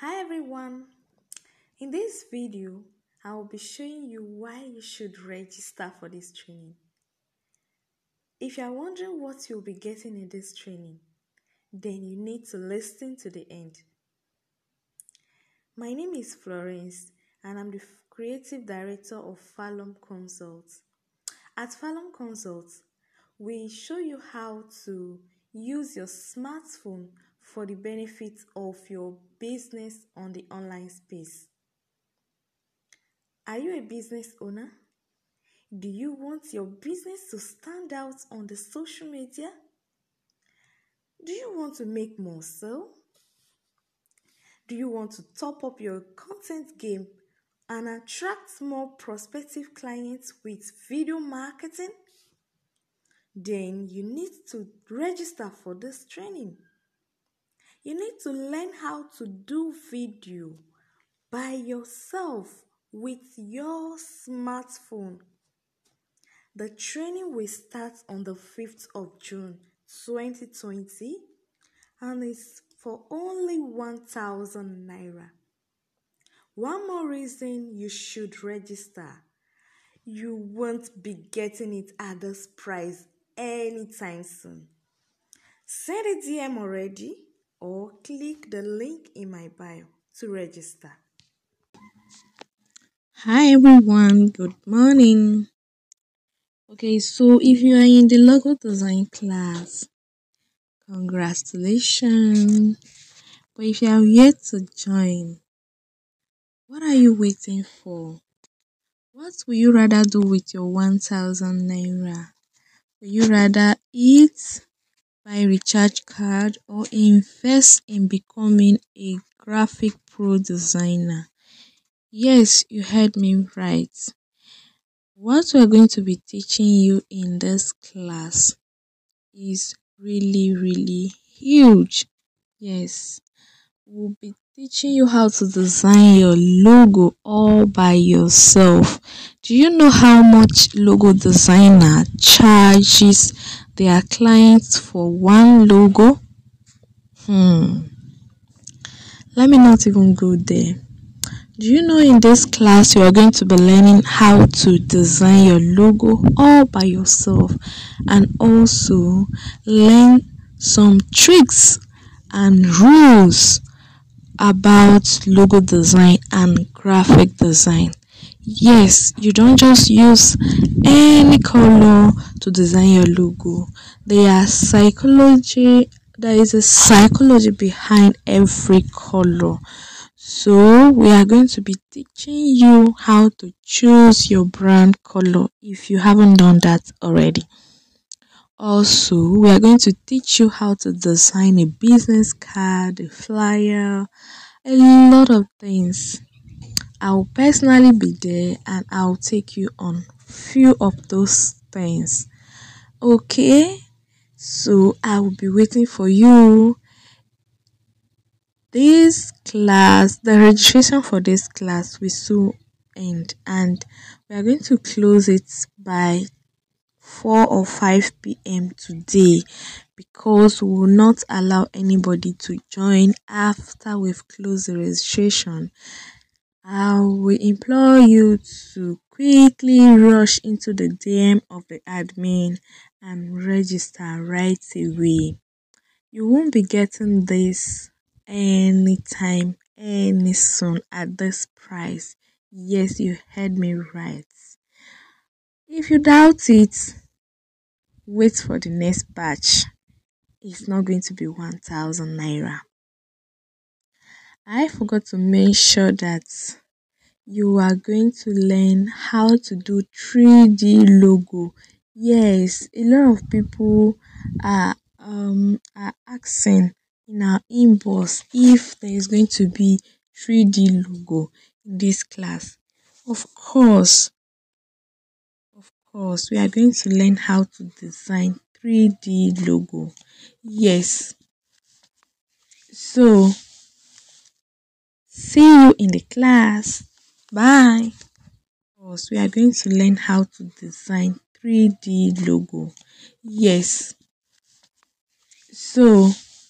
Hi everyone! In this video, I will be showing you why you should register for this training. If you are wondering what you'll be getting in this training, then you need to listen to the end. My name is Florence and I'm the creative director of Falum Consults. At Falum Consults, we show you how to use your smartphone for the benefit of your business on the online space. Are you a business owner? Do you want your business to stand out on the social media? Do you want to make more so? Do you want to top up your content game and attract more prospective clients with video marketing? Then you need to register for this training. You need to learn how to do video by yourself with your smartphone. The training will start on the 5th of June 2020 and is for only 1000 naira. One more reason you should register. You won't be getting it at this price anytime soon. Send a DM already or click the link in my bio to register. Hi everyone, good morning. Okay, so if you are in the logo design class, congratulations. But if you have yet to join, what are you waiting for? What will you rather do with your 1000 naira? Will you rather eat, buy recharge card or invest in becoming a graphic pro designer. Yes, you heard me right. What we're going to be teaching you in this class is really, really huge. Yes, we'll be teaching you how to design your logo all by yourself. Do you know how much logo designer charges their clients for one logo? Hmm. Let me not even go there. Do you know in this class you are going to be learning how to design your logo all by yourself and also learn some tricks and rules about logo design and graphic design. Yes, you don't just use any color to design your logo. Oh. There are psychology there is a psychology behind every color. So we are going to be teaching you how to choose your brand color if you haven't done that already. Also, we are going to teach you how to design a business card, a flyer, a lot of things. I'll personally be there and I'll take you on few of those things. Okay, so I will be waiting for you. This class, the registration for this class will soon end and we are going to close it by 4 or 5 p.m. today because we will not allow anybody to join after we've closed the registration I will implore you to quickly rush into the DM of the admin and register right away. You won't be getting this anytime, any soon at this price. Yes, you heard me right. If you doubt it, wait for the next batch. It's not going to be 1000 naira. I forgot to mention that you are going to learn how to do 3D logo. Yes, a lot of people are um are asking in our inbox if there is going to be 3D logo in this class. Of course, of course, we are going to learn how to design 3D logo. Yes. So See you in the class. Bye. Oh, First, we are going to learn how to design 3D logo. Yes. So,